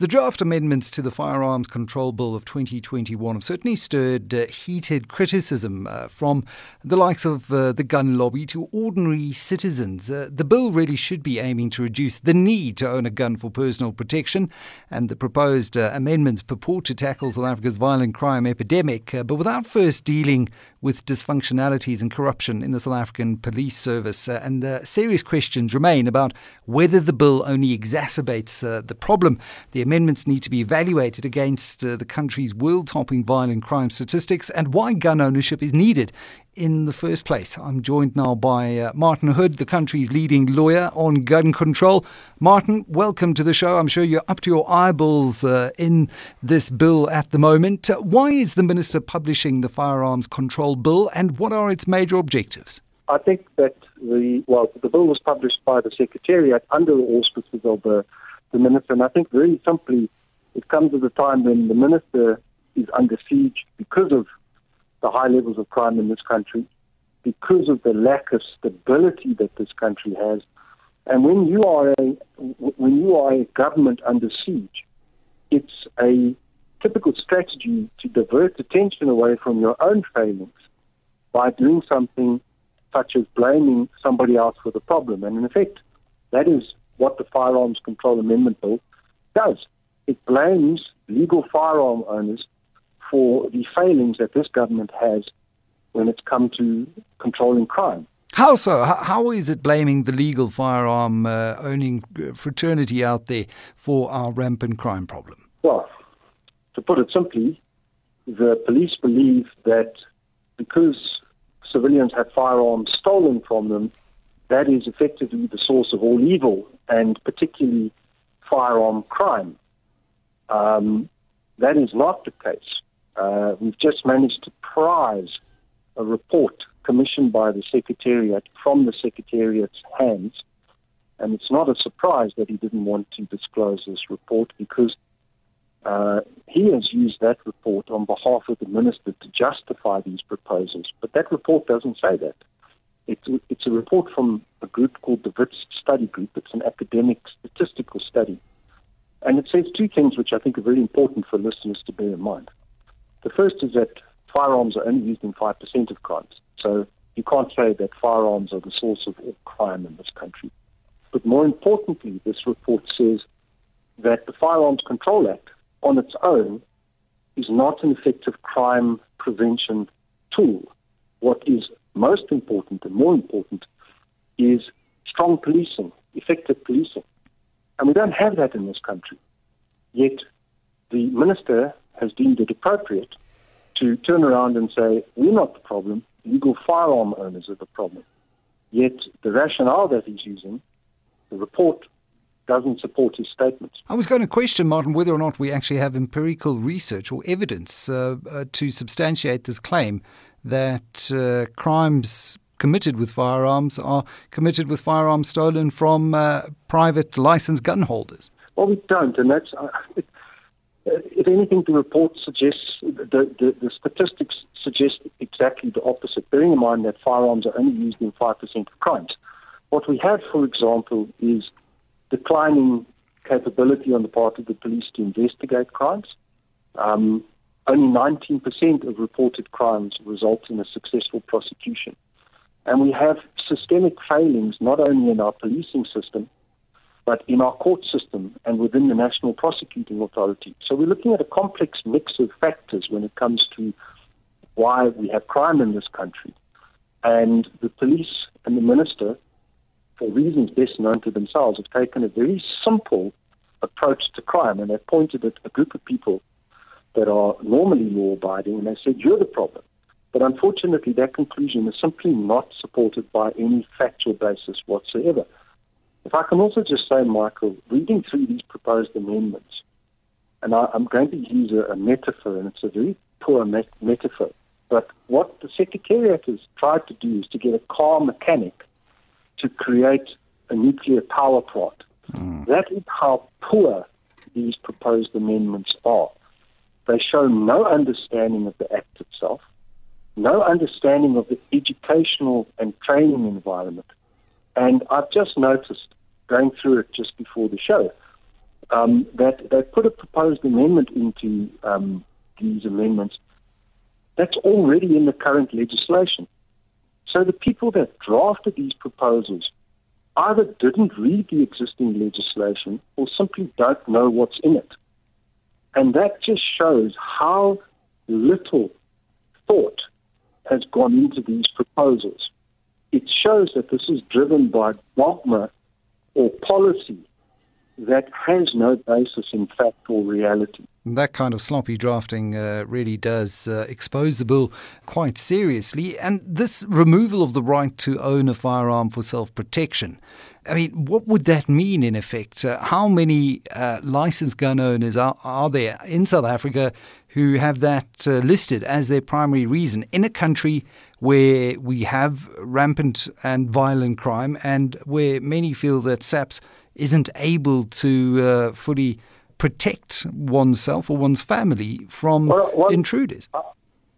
The draft amendments to the Firearms Control Bill of 2021 have certainly stirred uh, heated criticism uh, from the likes of uh, the gun lobby to ordinary citizens. Uh, the bill really should be aiming to reduce the need to own a gun for personal protection, and the proposed uh, amendments purport to tackle South Africa's violent crime epidemic, uh, but without first dealing with dysfunctionalities and corruption in the South African police service. and serious questions remain about whether the bill only exacerbates the problem. The amendments need to be evaluated against uh, the country's world topping violent crime statistics and why gun ownership is needed in the first place. I'm joined now by uh, Martin Hood, the country's leading lawyer on gun control. Martin, welcome to the show. I'm sure you're up to your eyeballs uh, in this bill at the moment. Uh, why is the Minister publishing the Firearms Control Bill and what are its major objectives? I think that the, well, the bill was published by the Secretariat under the auspices of the the minister. And I think very simply, it comes at a time when the minister is under siege because of the high levels of crime in this country, because of the lack of stability that this country has. And when you are a when you are a government under siege, it's a typical strategy to divert attention away from your own failings by doing something such as blaming somebody else for the problem. And in effect, that is what the Firearms Control Amendment Bill does. It blames legal firearm owners for the failings that this government has when it's come to controlling crime. How so? How is it blaming the legal firearm uh, owning fraternity out there for our rampant crime problem? Well, to put it simply, the police believe that because civilians have firearms stolen from them, that is effectively the source of all evil, and particularly firearm crime. Um, that is not the case. Uh, we've just managed to prize a report commissioned by the Secretariat from the Secretariat's hands, and it's not a surprise that he didn't want to disclose this report because uh, he has used that report on behalf of the minister to justify these proposals. But that report doesn't say that. It's, it's a report from a group called the Wits Study Group. It's an academic statistical study. And it says two things which I think are very important for listeners to bear in mind. The first is that firearms are only used in 5% of crimes. So you can't say that firearms are the source of all crime in this country. But more importantly, this report says that the Firearms Control Act on its own is not an effective crime prevention tool. What is most important and more important is strong policing, effective policing. And we don't have that in this country. Yet the minister has deemed it appropriate to turn around and say, we're not the problem, legal firearm owners are the problem. Yet the rationale that he's using, the report doesn't support his statements. I was going to question, Martin, whether or not we actually have empirical research or evidence uh, uh, to substantiate this claim that uh, crimes committed with firearms are committed with firearms stolen from uh, private licensed gun holders. Well, we don't, and that's. Uh, if anything, the report suggests the, the, the, statistics suggest exactly the opposite. Bearing in mind that firearms are only used in five percent of crimes. What we have, for example, is declining capability on the part of the police to investigate crimes. Um, only 19% of reported crimes result in a successful prosecution. And we have systemic failings not only in our policing system, but in our court system and within the National Prosecuting Authority. So we're looking at a complex mix of factors when it comes to why we have crime in this country. And the police and the minister, for reasons best known to themselves, have taken a very simple approach to crime and they've pointed at a group of people that are normally law abiding, and they said, You're the problem. But unfortunately, that conclusion is simply not supported by any factual basis whatsoever. If I can also just say, Michael, reading through these proposed amendments, and I, am going to use a, a, metaphor, and it's a very poor met- metaphor, but what the Secretariat has tried to do is to get a car mechanic to create a nuclear power plant. Mm. That is how poor these proposed amendments are. They show no understanding of the Act itself, no understanding of the educational and training environment. And I've just noticed, going through it just before the show, um, that they put a proposed amendment into um, these amendments that's already in the current legislation. So the people that drafted these proposals either didn't read the existing legislation or simply don't know what's in it. And that just shows how little thought has gone into these proposals. It shows that this is driven by dogma or policy that has no basis in fact or reality. That kind of sloppy drafting uh, really does uh, expose the bill quite seriously. And this removal of the right to own a firearm for self protection, I mean, what would that mean in effect? Uh, how many uh, licensed gun owners are, are there in South Africa who have that uh, listed as their primary reason in a country where we have rampant and violent crime and where many feel that SAPS isn't able to uh, fully protect oneself or one's family from well, well, intruders?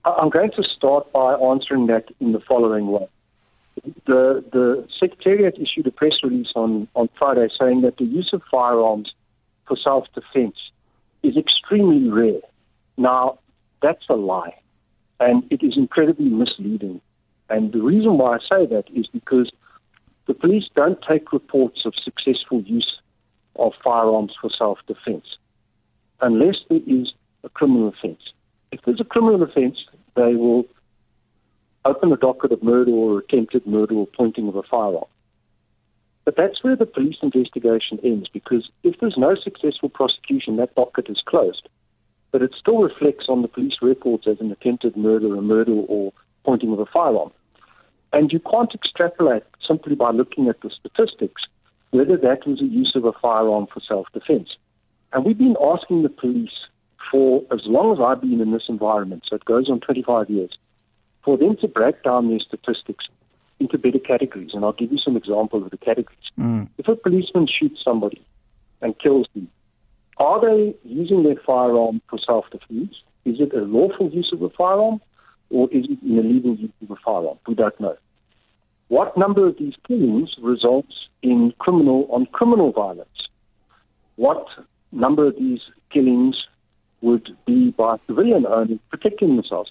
I'm going to start by answering that in the following way. The, the Secretariat issued a press release on, on Friday saying that the use of firearms for self defense is extremely rare. Now, that's a lie, and it is incredibly misleading. And the reason why I say that is because the police don't take reports of successful use of firearms for self defense unless there is a criminal offense. If there's a criminal offense, they will open a docket of murder or attempted murder or pointing of a firearm. But that's where the police investigation ends because if there's no successful prosecution, that docket is closed. But it still reflects on the police records as an attempted murder, a murder, or pointing of a firearm. And you can't extrapolate simply by looking at the statistics whether that was a use of a firearm for self defense. And we've been asking the police for as long as I've been in this environment, so it goes on 25 years, for them to break down their statistics into better categories. And I'll give you some examples of the categories. Mm. If a policeman shoots somebody and kills them, are they using their firearm for self defense? Is it a lawful use of a firearm or is it an illegal use of a firearm? We don't know. What number of these killings results in criminal on criminal violence? What number of these killings would be by civilian owners protecting themselves?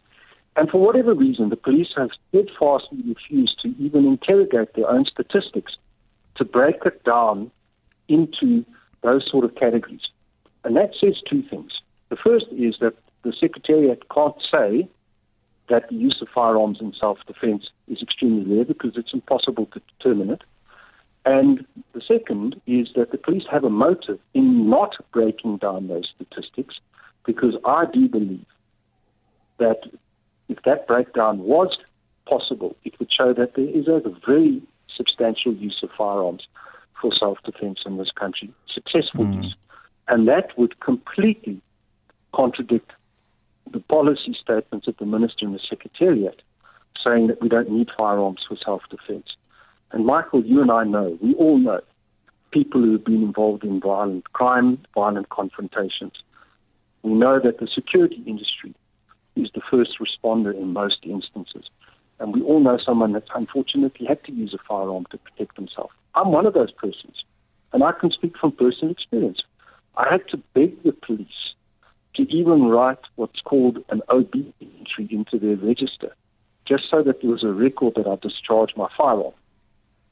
And for whatever reason, the police have steadfastly refused to even interrogate their own statistics to break it down into those sort of categories. And that says two things. The first is that the Secretariat can't say that the use of firearms in self-defense is extremely rare because it's impossible to determine it. And the second is that the police have a motive in not breaking down those statistics because I do believe that if that breakdown was possible, it would show that there is a very substantial use of firearms for self-defense in this country, successful mm. use. And that would completely contradict the policy statements of the minister and the secretariat saying that we don't need firearms for self-defense. And Michael, you and I know, we all know, people who have been involved in violent crime, violent confrontations. We know that the security industry is the first responder in most instances. And we all know someone that's unfortunately had to use a firearm to protect himself. I'm one of those persons. And I can speak from personal experience. I had to beg the police to even write what's called an OB entry into their register, just so that there was a record that I discharged my firearm.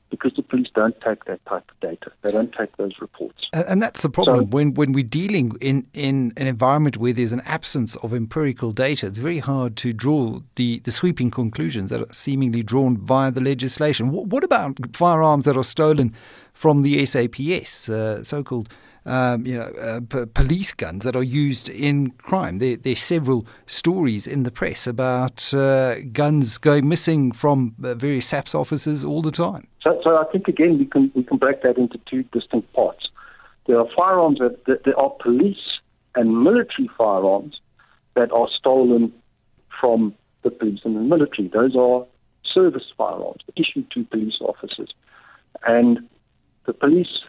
Because the police don't take that type of data, they don't take those reports. And that's the problem so, when when we're dealing in, in an environment where there's an absence of empirical data. It's very hard to draw the, the sweeping conclusions that are seemingly drawn via the legislation. What, what about firearms that are stolen from the SAPS, uh, so-called um, you know, uh, p- police guns that are used in crime. There, there, are several stories in the press about uh, guns going missing from uh, various SAPS offices all the time. So, so I think again we can we can break that into two distinct parts. There are firearms that, that there are police and military firearms that are stolen from the police and the military. Those are service firearms issued to police officers, and the police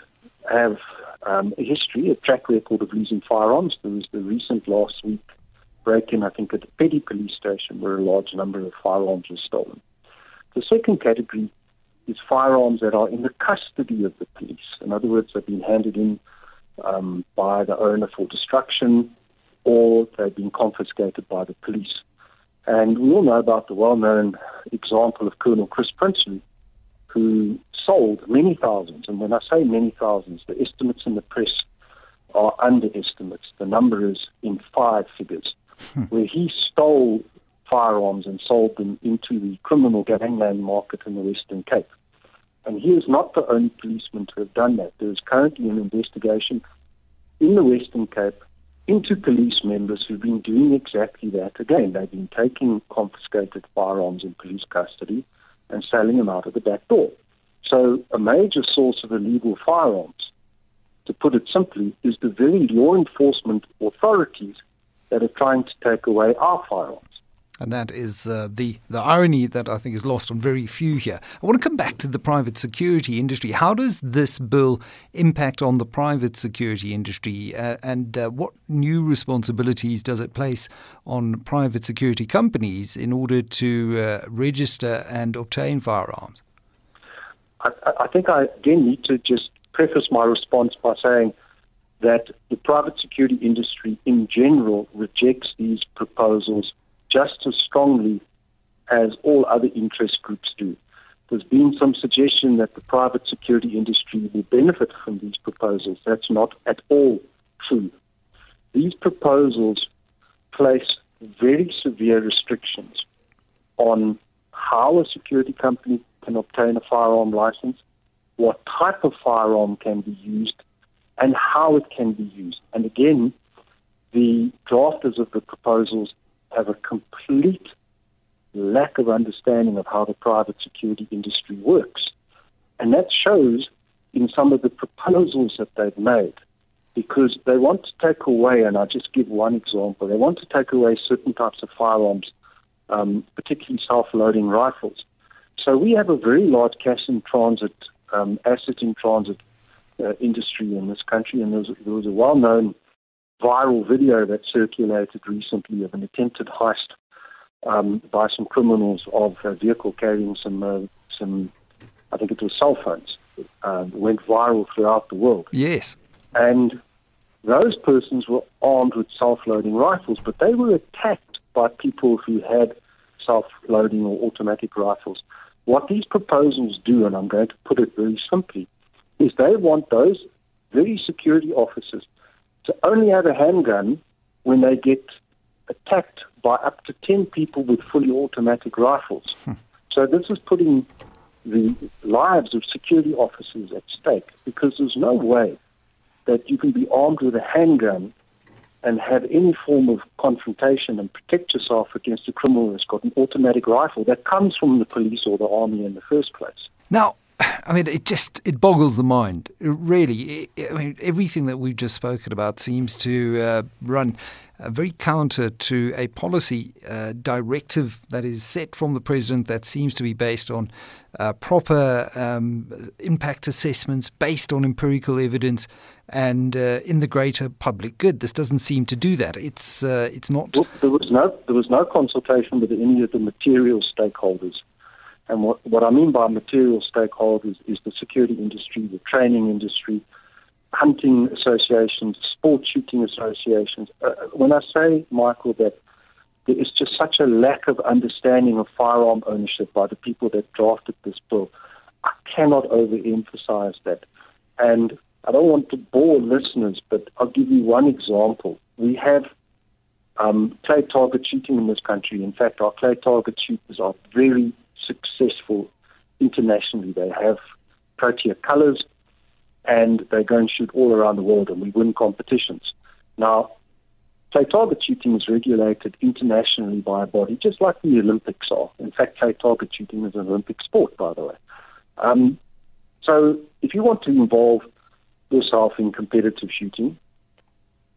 have um, a history, a track record of losing firearms. There was the recent last week break in, I think, at the Petty police station where a large number of firearms were stolen. The second category is firearms that are in the custody of the police. In other words, they've been handed in um, by the owner for destruction or they've been confiscated by the police. And we all know about the well known example of Colonel Chris Prinsloo, who sold many thousands. And when I say many thousands, the estimates in the press are underestimates. The number is in five figures, hmm. where he stole firearms and sold them into the criminal gangland market in the Western Cape. And he is not the only policeman to have done that. There is currently an investigation in the Western Cape into police members who've been doing exactly that. Again, they've been taking confiscated firearms in police custody and selling them out of the back door. So, a major source of illegal firearms, to put it simply, is the very law enforcement authorities that are trying to take away our firearms. And that is uh, the, the irony that I think is lost on very few here. I want to come back to the private security industry. How does this bill impact on the private security industry? Uh, and uh, what new responsibilities does it place on private security companies in order to uh, register and obtain firearms? I, I think I again need to just preface my response by saying that the private security industry in general rejects these proposals just as strongly as all other interest groups do. There's been some suggestion that the private security industry will benefit from these proposals. That's not at all true. These proposals place very severe restrictions on how a security company can obtain a firearm license, what type of firearm can be used, and how it can be used. And again, the drafters of the proposals have a complete lack of understanding of how the private security industry works. And that shows in some of the proposals that they've made because they want to take away, and I'll just give one example, they want to take away certain types of firearms, um, particularly self loading rifles. So we have a very large cash in transit, um, asset in transit uh, industry in this country, and there was, there was a well known viral video that circulated recently of an attempted heist um, by some criminals of a vehicle carrying some uh, some I think it was cell phones. Uh, went viral throughout the world. Yes, and those persons were armed with self-loading rifles, but they were attacked by people who had self-loading or automatic rifles. What these proposals do, and I'm going to put it very simply, is they want those very security officers to only have a handgun when they get attacked by up to 10 people with fully automatic rifles. Hmm. So this is putting the lives of security officers at stake because there's no way that you can be armed with a handgun and have any form of confrontation and protect yourself against a criminal who's got an automatic rifle that comes from the police or the army in the first place. Now, I mean, it just it boggles the mind. really, it, I mean, everything that we've just spoken about seems to uh, run uh, very counter to a policy uh, directive that is set from the president that seems to be based on uh, proper um, impact assessments, based on empirical evidence, and uh, in the greater public good. This doesn't seem to do that. It's uh, it's not. Well, there was no there was no consultation with any of the material stakeholders. And what, what I mean by material stakeholders is the security industry, the training industry, hunting associations, sport shooting associations. Uh, when I say, Michael, that there is just such a lack of understanding of firearm ownership by the people that drafted this bill, I cannot overemphasize that. And I don't want to bore listeners, but I'll give you one example. We have um, clay target shooting in this country. In fact, our clay target shooters are very successful internationally. They have Protea colors and they go and shoot all around the world and we win competitions. Now, clay target shooting is regulated internationally by a body just like the Olympics are. In fact, clay target shooting is an Olympic sport, by the way. Um, so if you want to involve yourself in competitive shooting,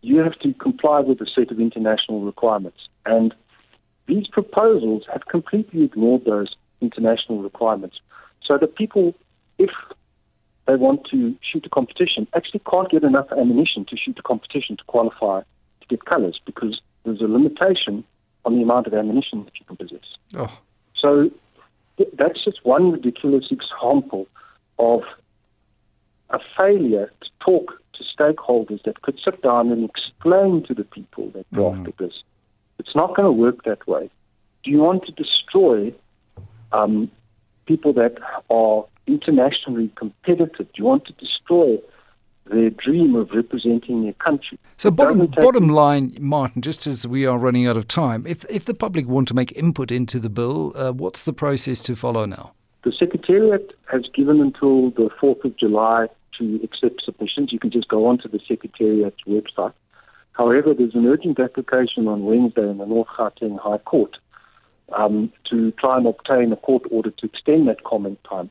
you have to comply with a set of international requirements. And these proposals have completely ignored those international requirements. So that people, if they want to shoot a competition, actually can't get enough ammunition to shoot a competition to qualify to get colors because there's a limitation on the amount of ammunition that you can possess. Oh. So th- that's just one ridiculous example of a failure to talk to stakeholders that could sit down and explain to the people that drafted mm. this. It's not going to work that way. Do you want to destroy um, people that are internationally competitive? You want to destroy their dream of representing their country. So, bottom, bottom line, Martin, just as we are running out of time, if, if the public want to make input into the bill, uh, what's the process to follow now? The Secretariat has given until the 4th of July to accept submissions. You can just go onto the Secretariat's website. However, there's an urgent application on Wednesday in the North Gauteng High Court um, to try and obtain a court order to extend that comment time.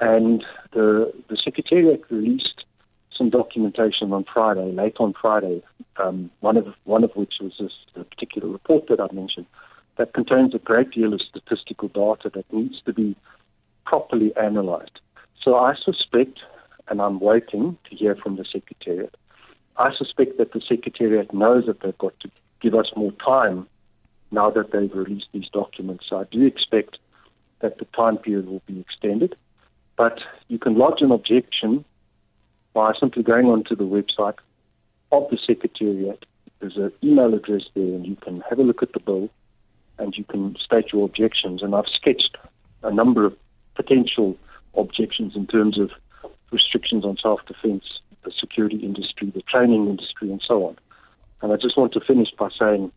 And the, the Secretariat released some documentation on Friday, late on Friday, um, one of one of which was this particular report that I mentioned, that contains a great deal of statistical data that needs to be properly analysed. So I suspect, and I'm waiting to hear from the Secretariat, I suspect that the Secretariat knows that they've got to give us more time now that they've released these documents. So I do expect that the time period will be extended. But you can lodge an objection by simply going onto the website of the Secretariat. There's an email address there, and you can have a look at the bill and you can state your objections. And I've sketched a number of potential objections in terms of restrictions on self defense, the security industry, the training industry, and so on. And I just want to finish by saying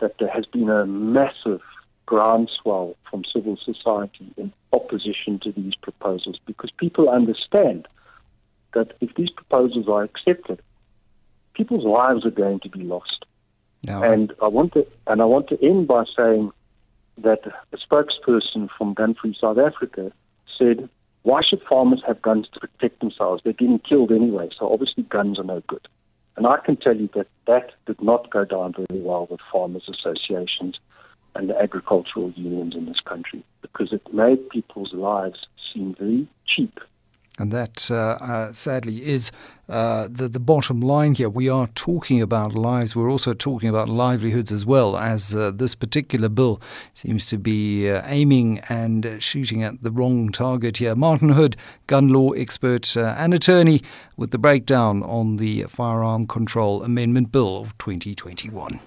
that there has been a massive groundswell from civil society in opposition to these proposals because people understand that if these proposals are accepted, people's lives are going to be lost. No. And I want to and I want to end by saying that a spokesperson from Gun Free South Africa said, "Why should farmers have guns to protect themselves? They're getting killed anyway, so obviously guns are no good." And I can tell you that that did not go down very well with farmers' associations and the agricultural unions in this country because it made people's lives seem very cheap and that, uh, uh, sadly, is uh, the, the bottom line here. We are talking about lives. We're also talking about livelihoods as well, as uh, this particular bill seems to be uh, aiming and shooting at the wrong target here. Martin Hood, gun law expert uh, and attorney, with the breakdown on the Firearm Control Amendment Bill of 2021.